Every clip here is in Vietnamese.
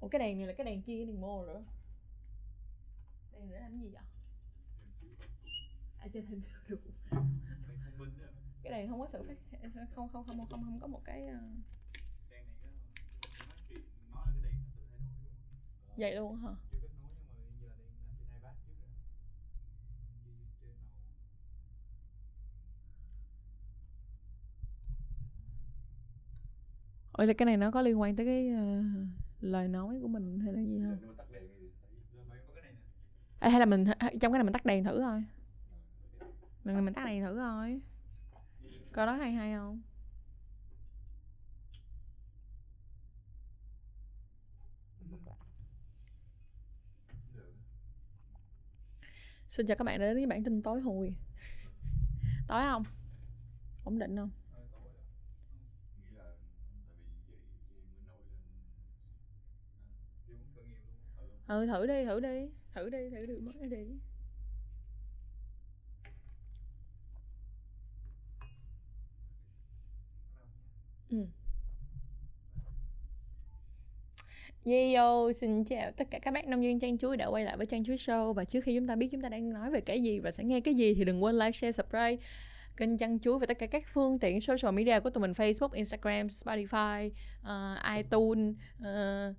ủa cái đèn này là cái đèn chi cái đèn mô nữa. Đèn để làm cái gì vậy? À Đèn thông minh á. cái đèn không có sự phát không không không không không có một cái ờ, Đèn này á, nói chuyện nói là cái đèn nó tự thay đổi luôn. Á. vậy luôn hả? Chưa kết nối nhưng mà bây giờ đang làm trên iPad trước rồi. Ghi trên màu. Ôi là cái này nó có liên quan tới cái ờ, lời nói của mình hay là gì không? này nè. Ê, hay là mình trong cái này mình tắt đèn thử thôi mình mình tắt đèn thử thôi coi đó hay hay không? Xin chào các bạn đã đến với bản tin tối hùi. Tối không? Ổn định không ừ thử đi thử đi thử đi thử được mới đi. Ừ. Yo, xin chào tất cả các bác nông dân Trang Chuối đã quay lại với Trang Chuối Show. Và trước khi chúng ta biết chúng ta đang nói về cái gì và sẽ nghe cái gì Thì đừng quên like, share, subscribe kênh Trang Chuối và tất cả các phương tiện social media của tụi mình Facebook, Instagram, Spotify, uh, iTunes, uh,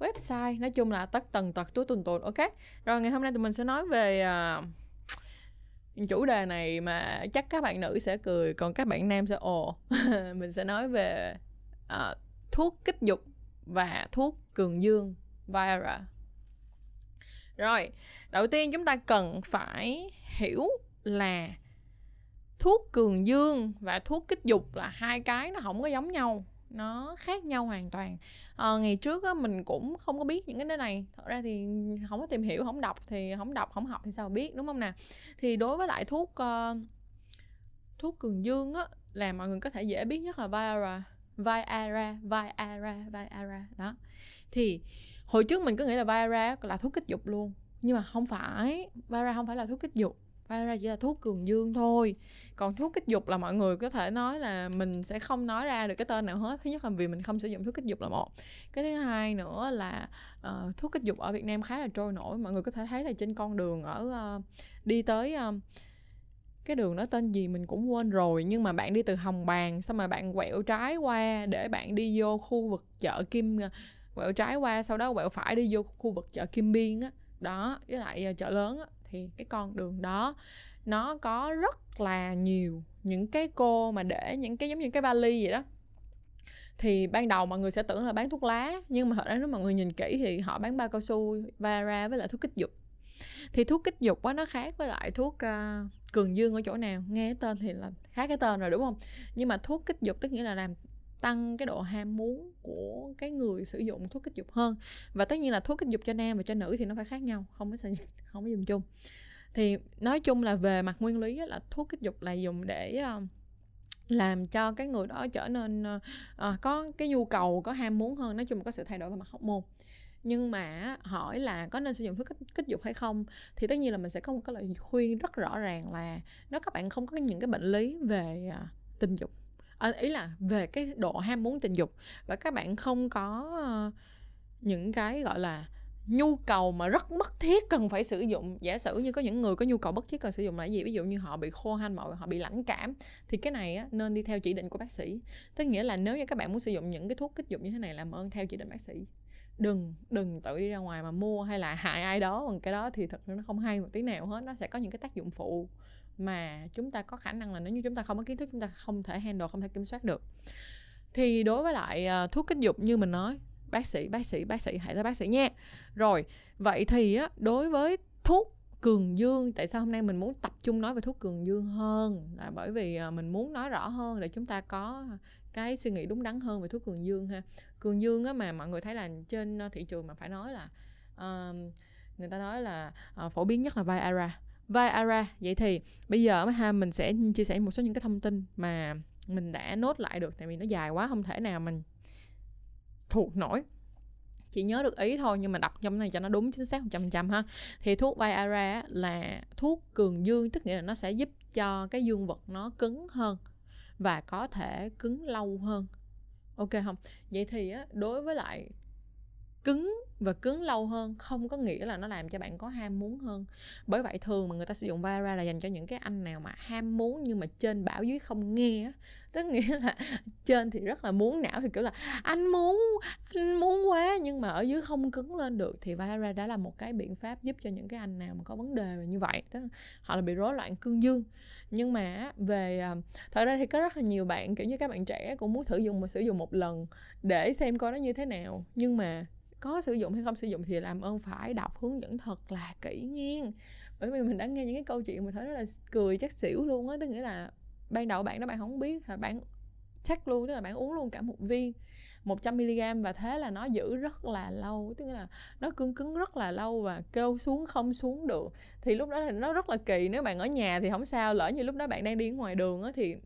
website. Nói chung là tất tần tật túi tuần tuần, ok? Rồi ngày hôm nay tụi mình sẽ nói về uh, chủ đề này mà chắc các bạn nữ sẽ cười Còn các bạn nam sẽ ồ. Mình sẽ nói về uh, thuốc kích dục và thuốc cường dương Viagra. Rồi, đầu tiên chúng ta cần phải hiểu là thuốc cường dương và thuốc kích dục là hai cái nó không có giống nhau nó khác nhau hoàn toàn à, ngày trước á, mình cũng không có biết những cái này thật ra thì không có tìm hiểu không đọc thì không đọc không học thì sao biết đúng không nè thì đối với lại thuốc uh, thuốc cường dương á là mọi người có thể dễ biết nhất là Viagra Viagra, Viagra, Viagra đó. Thì hồi trước mình cứ nghĩ là Viagra là thuốc kích dục luôn, nhưng mà không phải, Viagra không phải là thuốc kích dục. Viagra chỉ là thuốc cường dương thôi. Còn thuốc kích dục là mọi người có thể nói là mình sẽ không nói ra được cái tên nào hết. Thứ nhất là vì mình không sử dụng thuốc kích dục là một. Cái thứ hai nữa là uh, thuốc kích dục ở Việt Nam khá là trôi nổi. Mọi người có thể thấy là trên con đường ở uh, đi tới uh, cái đường đó tên gì mình cũng quên rồi nhưng mà bạn đi từ hồng bàng xong rồi bạn quẹo trái qua để bạn đi vô khu vực chợ kim quẹo trái qua sau đó quẹo phải đi vô khu vực chợ kim biên á đó với lại chợ lớn á thì cái con đường đó nó có rất là nhiều những cái cô mà để những cái giống như cái vali vậy đó. Thì ban đầu mọi người sẽ tưởng là bán thuốc lá nhưng mà thật ra nếu mọi người nhìn kỹ thì họ bán bao cao su Viagra với lại thuốc kích dục. Thì thuốc kích dục á nó khác với lại thuốc uh, cường dương ở chỗ nào? Nghe tên thì là khác cái tên rồi đúng không? Nhưng mà thuốc kích dục tức nghĩa là làm tăng cái độ ham muốn của cái người sử dụng thuốc kích dục hơn. Và tất nhiên là thuốc kích dục cho nam và cho nữ thì nó phải khác nhau không có không có dùng chung. Thì nói chung là về mặt nguyên lý là thuốc kích dục là dùng để ờ, làm cho cái người đó trở nên à, có cái nhu cầu có ham muốn hơn nói chung là có sự thay đổi về mặt hormone nhưng mà hỏi là có nên sử dụng thuốc kích, kích dục hay không thì tất nhiên là mình sẽ có một cái lời khuyên rất rõ ràng là nếu các bạn không có những cái bệnh lý về tình dục à, ý là về cái độ ham muốn tình dục và các bạn không có ờ, những cái gọi là nhu cầu mà rất bất thiết cần phải sử dụng. Giả sử như có những người có nhu cầu bất thiết cần sử dụng là gì? Ví dụ như họ bị khô hanh mọi họ bị lãnh cảm thì cái này á, nên đi theo chỉ định của bác sĩ. Tức nghĩa là nếu như các bạn muốn sử dụng những cái thuốc kích dục như thế này làm ơn theo chỉ định bác sĩ. Đừng đừng tự đi ra ngoài mà mua hay là hại ai đó bằng cái đó thì thật sự nó không hay một tí nào hết nó sẽ có những cái tác dụng phụ mà chúng ta có khả năng là nếu như chúng ta không có kiến thức chúng ta không thể handle không thể kiểm soát được. Thì đối với lại uh, thuốc kích dục như mình nói bác sĩ bác sĩ bác sĩ hãy tới bác sĩ nha. Rồi vậy thì á đối với thuốc cường dương tại sao hôm nay mình muốn tập trung nói về thuốc cường dương hơn? Là bởi vì ờ, mình muốn nói rõ hơn để chúng ta có cái suy nghĩ đúng đắn hơn về thuốc cường dương ha. Cường dương á mà mọi người thấy là trên ờ, thị trường mà phải nói là uh, người ta nói là uh, phổ biến nhất là Viagra. Viagra vậy thì bây giờ ha mình sẽ chia sẻ một số những cái thông tin mà mình đã nốt lại được tại vì nó dài quá không thể nào mình thuộc nổi. Chỉ nhớ được ý thôi nhưng mà đọc trong này cho nó đúng chính xác 100% ha. Thì thuốc Viagra là thuốc cường dương tức nghĩa là nó sẽ giúp cho cái dương vật nó cứng hơn và có thể cứng lâu hơn. Ok không? Vậy thì á, đối với lại cứng và cứng lâu hơn, không có nghĩa là nó làm cho bạn có ham muốn hơn. Bởi vậy thường mà người ta sử dụng Viagra là dành cho những cái anh nào mà ham muốn nhưng mà trên bảo dưới không nghe á. Tức nghĩa là trên thì rất là muốn, não thì kiểu là, anh muốn anh muốn quá. Nhưng mà ở dưới không cứng lên được thì Viagra đã là một cái biện pháp giúp cho những cái anh nào mà có vấn đề như vậy. Tức là họ là bị rối loạn cương dương. Nhưng mà về à, thật ra thì có rất là nhiều bạn, kiểu như các bạn trẻ cũng muốn thử dùng mà sử dụng một lần để xem coi nó như thế nào. Nhưng mà có sử dụng hay không sử dụng thì làm ơn phải đọc hướng dẫn thật là kỹ nghiêng bởi vì mình đã nghe những cái câu chuyện mà thấy rất là cười chắc xỉu luôn á, tức nghĩa là ban đầu bạn đó bạn không biết là bạn chắc luôn, tức là bạn uống luôn cả một viên 100mg và thế là nó giữ rất là lâu, tức là nó cương cứng rất là lâu và kêu xuống không xuống được. Thì lúc đó là nó rất là kỳ, nếu bạn ở nhà thì không sao, lỡ như lúc đó bạn đang đi ngoài đường á thì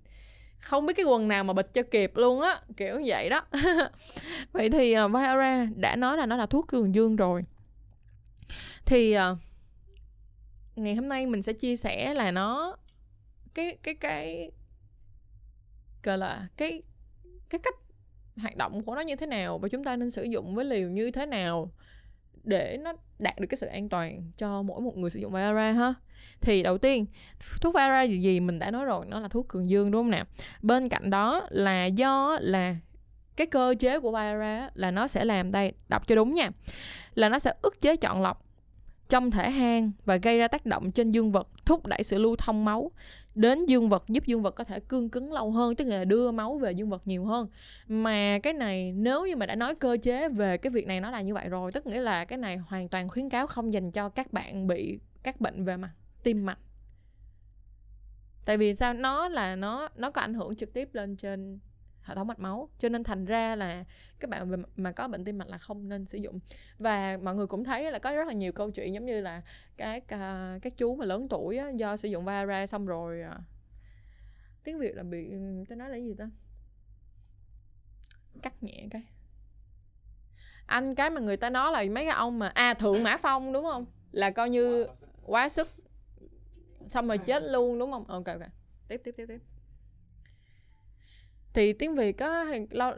không biết cái quần nào mà bịch cho kịp luôn á kiểu vậy đó. Vậy thì ờ, uh, Viagra đã nói là nó là thuốc cường dương rồi. Thì uh, ngày hôm nay mình sẽ chia sẻ là nó cái cái cái gọi là cái cái cách hoạt động của nó như thế nào và chúng ta nên sử dụng với liều như thế nào để nó đạt được cái sự an toàn cho mỗi một người sử dụng Viagra ha. Thì đầu tiên, thuốc Viagra gì gì mình đã nói rồi, nó là thuốc cường dương, đúng không nè? Bên cạnh đó là do là cái cơ chế của Viagra là nó sẽ làm đây, đọc cho đúng nha, là nó sẽ ức chế chọn lọc trong thể hang và gây ra tác động trên dương vật, thúc đẩy sự lưu thông máu. Đến dương vật giúp dương vật có thể cương cứng lâu hơn, tức là đưa máu về dương vật nhiều hơn. Mà cái này, nếu như mà đã nói cơ chế về cái việc này nó là như vậy rồi, tức nghĩa là cái này hoàn toàn khuyến cáo không dành cho các bạn bị các bệnh về mặt tim mạch. Tại vì sao? Nó là nó nó có ảnh hưởng trực tiếp lên trên hệ thống mạch máu. Cho nên thành ra là các bạn mà có bệnh tim mạch là không nên sử dụng. Và mọi người cũng thấy là có rất là nhiều câu chuyện giống như là các uh, các chú mà lớn tuổi á, do sử dụng Viagra xong rồi uh, tiếng việt là bị tôi nói là gì ta? Cắt nhẹ cái. Anh cái mà người ta nói là mấy cái ông mà à thượng mã phong đúng không? Là coi như quá sức xong rồi chết luôn đúng không? Ok ok. Tiếp tiếp tiếp tiếp thì tiếng việt á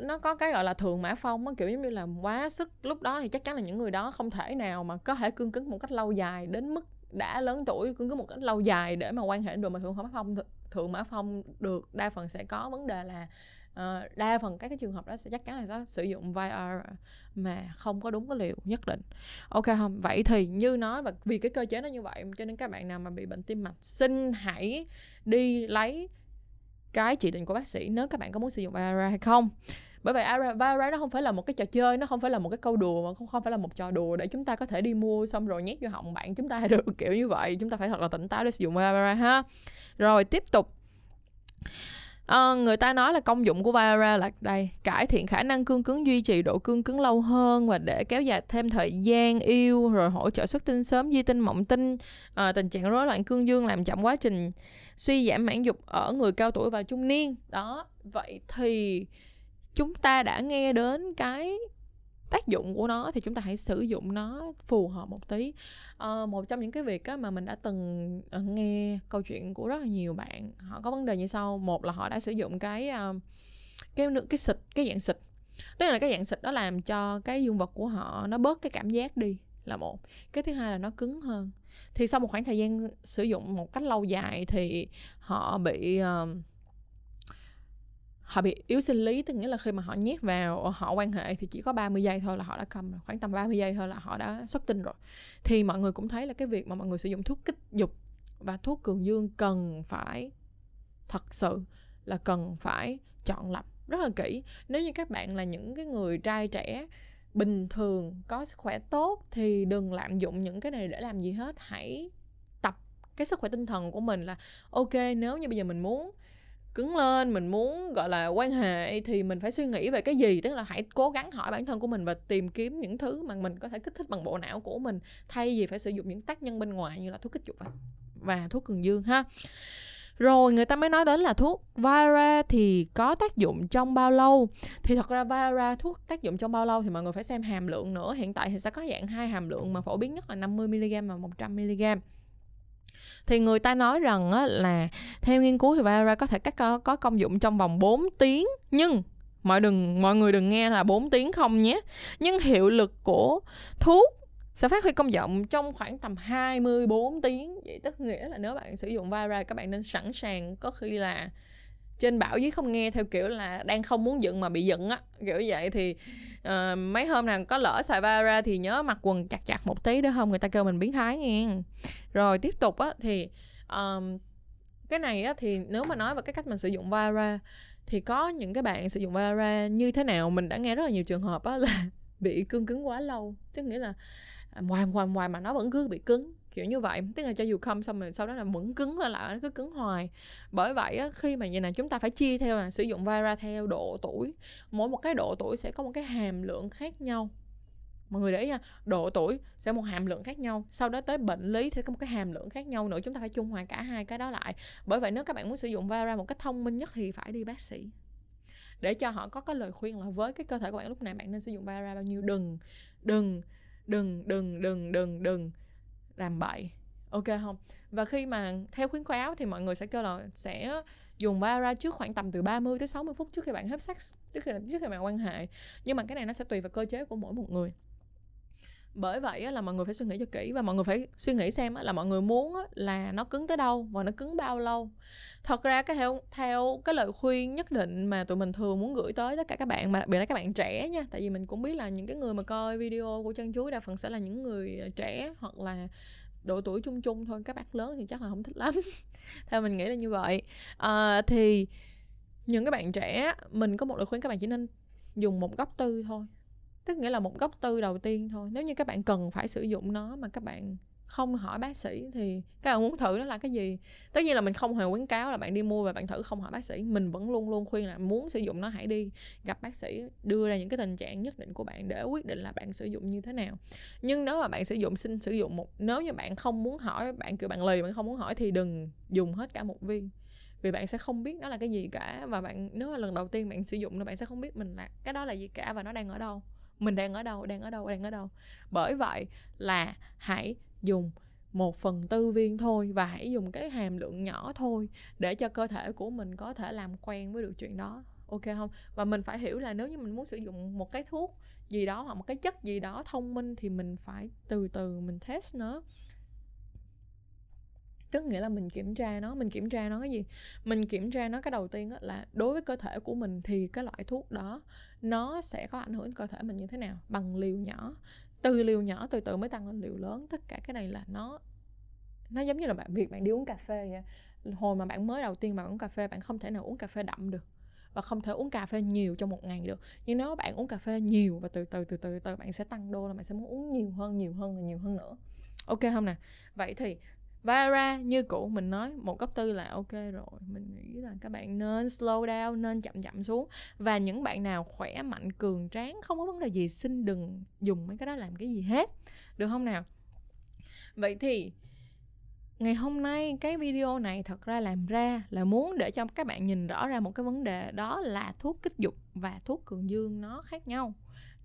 nó có cái gọi là thường mã phong á kiểu giống như là quá sức lúc đó thì chắc chắn là những người đó không thể nào mà có thể cương cứng một cách lâu dài đến mức đã lớn tuổi cương cứng một cách lâu dài để mà quan hệ được mà thượng mã phong thượng mã phong được. Đa phần sẽ có vấn đề là uh, đa phần các cái trường hợp đó sẽ chắc chắn là sẽ sử dụng Viagra mà không có đúng cái liều nhất định. Ok không? Vậy thì như nói và vì cái cơ chế nó như vậy cho nên các bạn nào mà bị bệnh tim mạch xin hãy đi lấy cái chỉ định của bác sĩ nếu các bạn có muốn sử dụng Viagra hay không. Bởi vậy Viagra nó không phải là một cái trò chơi, nó không phải là một cái câu đùa, mà không không phải là một trò đùa để chúng ta có thể đi mua xong rồi nhét vô họng bạn chúng ta được, kiểu như vậy. Chúng ta phải thật là tỉnh táo để sử dụng Viagra ha. Rồi, tiếp tục. À, người ta nói là công dụng của Viagra là đây cải thiện khả năng cương cứng duy trì độ cương cứng lâu hơn và để kéo dài thêm thời gian yêu rồi hỗ trợ xuất tinh sớm di tinh mộng tinh. À, tình trạng rối loạn cương dương làm chậm quá trình suy giảm mãn dục ở người cao tuổi và trung niên. Đó vậy thì chúng ta đã nghe đến cái tác dụng của nó thì chúng ta hãy sử dụng nó phù hợp một tí. À, một trong những cái việc á, mà mình đã từng ờ, nghe câu chuyện của rất là nhiều bạn họ có vấn đề như sau. Một là họ đã sử dụng cái ờ, cái nước cái xịt cái dạng xịt. Tức là cái dạng xịt đó làm cho cái dương vật của họ nó bớt cái cảm giác đi là một. Cái thứ hai là nó cứng hơn. Thì sau một khoảng thời gian sử dụng một cách lâu dài thì họ bị uh, họ bị yếu sinh lý, tức nghĩa là khi mà họ nhét vào họ quan hệ thì chỉ có 30 giây thôi là họ đã cầm khoảng tầm 30 giây thôi là họ đã xuất tinh rồi. Thì mọi người cũng thấy là cái việc mà mọi người sử dụng thuốc kích dục và thuốc cường dương cần phải, thật sự là cần phải chọn lọc rất là kỹ. Nếu như các bạn là những cái người trai trẻ bình thường, có sức khỏe tốt thì đừng lạm dụng những cái này để làm gì hết. Hãy tập cái sức khỏe tinh thần của mình là, ok, nếu như bây giờ mình muốn cứng lên, mình muốn, gọi là, quan hệ thì mình phải suy nghĩ về cái gì? Tức là hãy cố gắng hỏi bản thân của mình và tìm kiếm những thứ mà mình có thể kích thích bằng bộ não của mình, thay vì phải sử dụng những tác nhân bên ngoài như là thuốc kích dục và thuốc cường dương ha. Rồi, người ta mới nói đến là thuốc Viagra thì có tác dụng trong bao lâu? Thì thật ra Viagra thuốc tác dụng trong bao lâu thì mọi người phải xem hàm lượng nữa. Hiện tại thì sẽ có dạng hai hàm lượng mà phổ biến nhất là 50 mg và 100 mg thì người ta nói rằng á, là theo nghiên cứu thì Viagra có thể các có, có công dụng trong vòng 4 tiếng. Nhưng mọi đừng mọi người đừng nghe là 4 tiếng không nhé. Nhưng hiệu lực của thuốc sẽ phát huy công dụng trong khoảng tầm 24 tiếng. Vậy tức nghĩa là nếu bạn sử dụng Viagra các bạn nên sẵn sàng có khi là trên bảo dưới không nghe theo kiểu là đang không muốn dựng mà bị dựng á kiểu vậy. Thì uh, mấy hôm nào có lỡ xài Viagra thì nhớ mặc quần chặt chặt một tí đó không người ta kêu mình biến thái nghe. Rồi tiếp tục á thì um, cái này á thì nếu mà nói về cái cách mình sử dụng vara thì có những cái bạn sử dụng vara như thế nào? Mình đã nghe rất là nhiều trường hợp á là bị cương cứng quá lâu chứ nghĩa là hoài ngoài ngoài ngoài mà nó vẫn cứ bị cứng kiểu như vậy. Tức là cho dù không xong rồi sau đó là vẫn cứng lên lại nó cứ cứng hoài. Bởi vậy á, khi mà như này chúng ta phải chia theo là sử dụng vira theo độ tuổi. Mỗi một cái độ tuổi sẽ có một cái hàm lượng khác nhau. Mọi người để ý nha độ tuổi sẽ một hàm lượng khác nhau sau đó tới bệnh lý sẽ có một cái hàm lượng khác nhau nữa. Chúng ta phải trung hòa cả hai cái đó lại. Bởi vậy nếu các bạn muốn sử dụng vira một cách thông minh nhất thì phải đi bác sĩ. Để cho họ có cái lời khuyên là với cái cơ thể của bạn lúc này bạn nên sử dụng vira bao nhiêu. Đừng đừng đừng đừng đừng đừng đừng làm bậy. Ok không? Và khi mà theo khuyến cáo thì mọi người sẽ kêu là sẽ dùng Viagra trước khoảng tầm từ 30 tới 60 phút trước khi bạn hấp sex, trước khi trước khi bạn quan hệ. Nhưng mà cái này nó sẽ tùy vào cơ chế của mỗi một người bởi vậy là mọi người phải suy nghĩ cho kỹ và mọi người phải suy nghĩ xem là mọi người muốn là nó cứng tới đâu và nó cứng bao lâu. Thật ra cái theo theo cái lời khuyên nhất định mà tụi mình thường muốn gửi tới tất cả các bạn mà đặc biệt là các bạn trẻ nha tại vì mình cũng biết là những cái người mà coi video của chân chuối đa phần sẽ là những người ờ, trẻ hoặc là độ tuổi chung chung thôi các bác lớn thì chắc là không thích lắm. Theo mình nghĩ là như vậy. À, thì những các bạn trẻ mình có một lời khuyên các bạn chỉ nên dùng một góc tư thôi tức nghĩa là một góc tư đầu tiên thôi. Nếu như các bạn cần phải sử dụng nó mà các bạn không hỏi bác sĩ thì các bạn muốn thử nó là cái gì? Tất nhiên là mình không hề khuyến cáo là bạn đi mua và bạn thử không hỏi bác sĩ. Mình vẫn luôn luôn khuyên là muốn sử dụng nó hãy đi gặp bác sĩ, đưa ra những cái tình trạng nhất định của bạn để quyết định là bạn sử dụng như thế nào. Nhưng nếu mà bạn sử dụng, xin sử dụng một, nếu như bạn không muốn hỏi, bạn, kiểu, bạn lì bạn không muốn hỏi thì đừng dùng hết cả một viên. Vì bạn sẽ không biết nó là cái gì cả và bạn, nếu là lần đầu tiên bạn sử dụng nó bạn sẽ không biết mình là, cái đó là gì cả và nó đang ở đâu mình đang ở đâu, đang ở đâu, đang ở đâu. Bởi vậy là hãy dùng một phần tư viên thôi và hãy dùng cái hàm lượng nhỏ thôi để cho cơ thể của mình có thể làm quen với được chuyện đó. Ok không? Và mình phải hiểu là nếu như mình muốn sử dụng một cái thuốc gì đó hoặc một cái chất gì đó thông minh thì mình phải từ từ mình test nó tức nghĩa là mình kiểm tra nó, mình kiểm tra nó cái gì? Mình kiểm tra nó cái đầu tiên là đối với cơ thể của mình thì cái loại thuốc đó nó sẽ có ảnh hưởng đến cơ thể mình như thế nào? Bằng liều nhỏ. Từ liều nhỏ, từ từ mới tăng lên liều lớn. Tất cả cái này là nó nó giống như là bạn, việc bạn đi uống cà phê vậy hồi mà bạn mới đầu tiên bạn uống cà phê, bạn không thể nào uống cà phê đậm được và không thể uống cà phê nhiều trong một ngày được. Nhưng nếu bạn uống cà phê nhiều và từ từ từ từ từ bạn sẽ tăng đô là bạn sẽ muốn uống nhiều hơn nhiều hơn và nhiều hơn nữa. Ok không nè? Vậy thì Vara như cũ, mình nói một cấp tư là ok rồi. Mình nghĩ là các bạn nên slow down, nên chậm chậm xuống. Và những bạn nào khỏe, mạnh, cường, tráng, không có vấn đề gì, xin đừng dùng mấy cái đó làm cái gì hết. Được không nào? Vậy thì, ngày hôm nay cái video này thật ra làm ra là muốn để cho các bạn nhìn rõ ra một cái vấn đề, đó là thuốc kích dục và thuốc cường dương nó khác nhau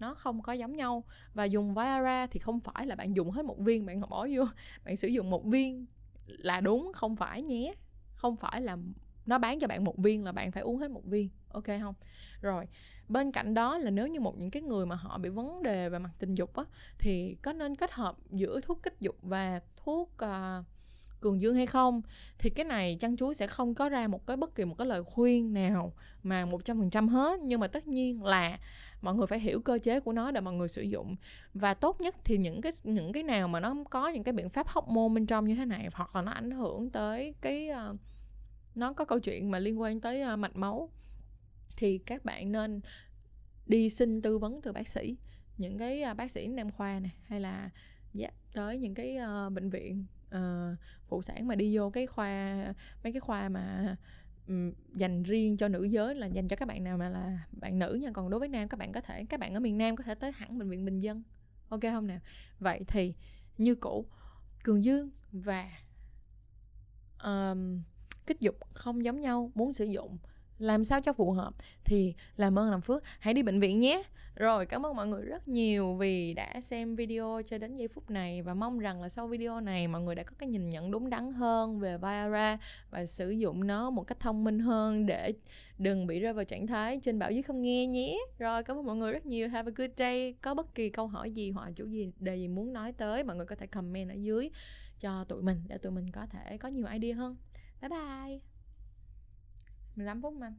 nó không có giống nhau. Và dùng Viagra thì không phải là bạn dùng hết một viên bạn bỏ vô bạn sử dụng một viên là đúng không phải nhé. Không phải là nó bán cho bạn một viên là bạn phải uống hết một viên. Ok không? Rồi bên cạnh đó là nếu như một những cái người mà họ bị vấn đề về mặt tình dục á thì có nên kết hợp giữa thuốc kích dục và thuốc uh, cường dương hay không thì cái này chăn chuối sẽ không có ra một cái bất kỳ một cái lời khuyên nào mà một trăm phần trăm hết. Nhưng mà tất nhiên là mọi người phải hiểu cơ chế của nó để mọi người sử dụng. Và tốt nhất thì những cái những cái nào mà nó có những cái biện pháp hóc môn bên trong như thế này hoặc là nó ảnh hưởng tới cái uh, nó có câu chuyện mà liên quan tới uh, mạch máu thì các bạn nên đi xin tư vấn từ bác sĩ. Những cái uh, bác sĩ nam khoa này hay là yeah, tới những cái uh, bệnh viện uh, phụ sản mà đi vô cái khoa mấy cái khoa mà um, dành riêng cho nữ giới là dành cho các bạn nào mà là bạn nữ nha. Còn đối với nam các bạn có thể các bạn ở miền nam có thể tới hẳn bệnh viện bình dân. Ok không nào vậy thì như cũ cường dương và um, kích dục không giống nhau muốn sử dụng làm sao cho phù hợp? Thì làm ơn làm phước. Hãy đi bệnh viện nhé. Rồi, cảm ơn mọi người rất nhiều vì đã xem video cho đến giây phút này và mong rằng là sau video này mọi người đã có cái nhìn nhận đúng đắn hơn về Viagra và sử dụng nó một cách thông minh hơn để đừng bị rơi vào trạng thái trên bảo dưới không nghe nhé. Rồi, cảm ơn mọi người rất nhiều. Have a good day. Có bất kỳ câu hỏi gì hoặc chủ gì, đề gì muốn nói tới, mọi người có thể comment ở dưới cho tụi mình để tụi mình có thể có nhiều idea hơn. Bye bye! 15 phút mà.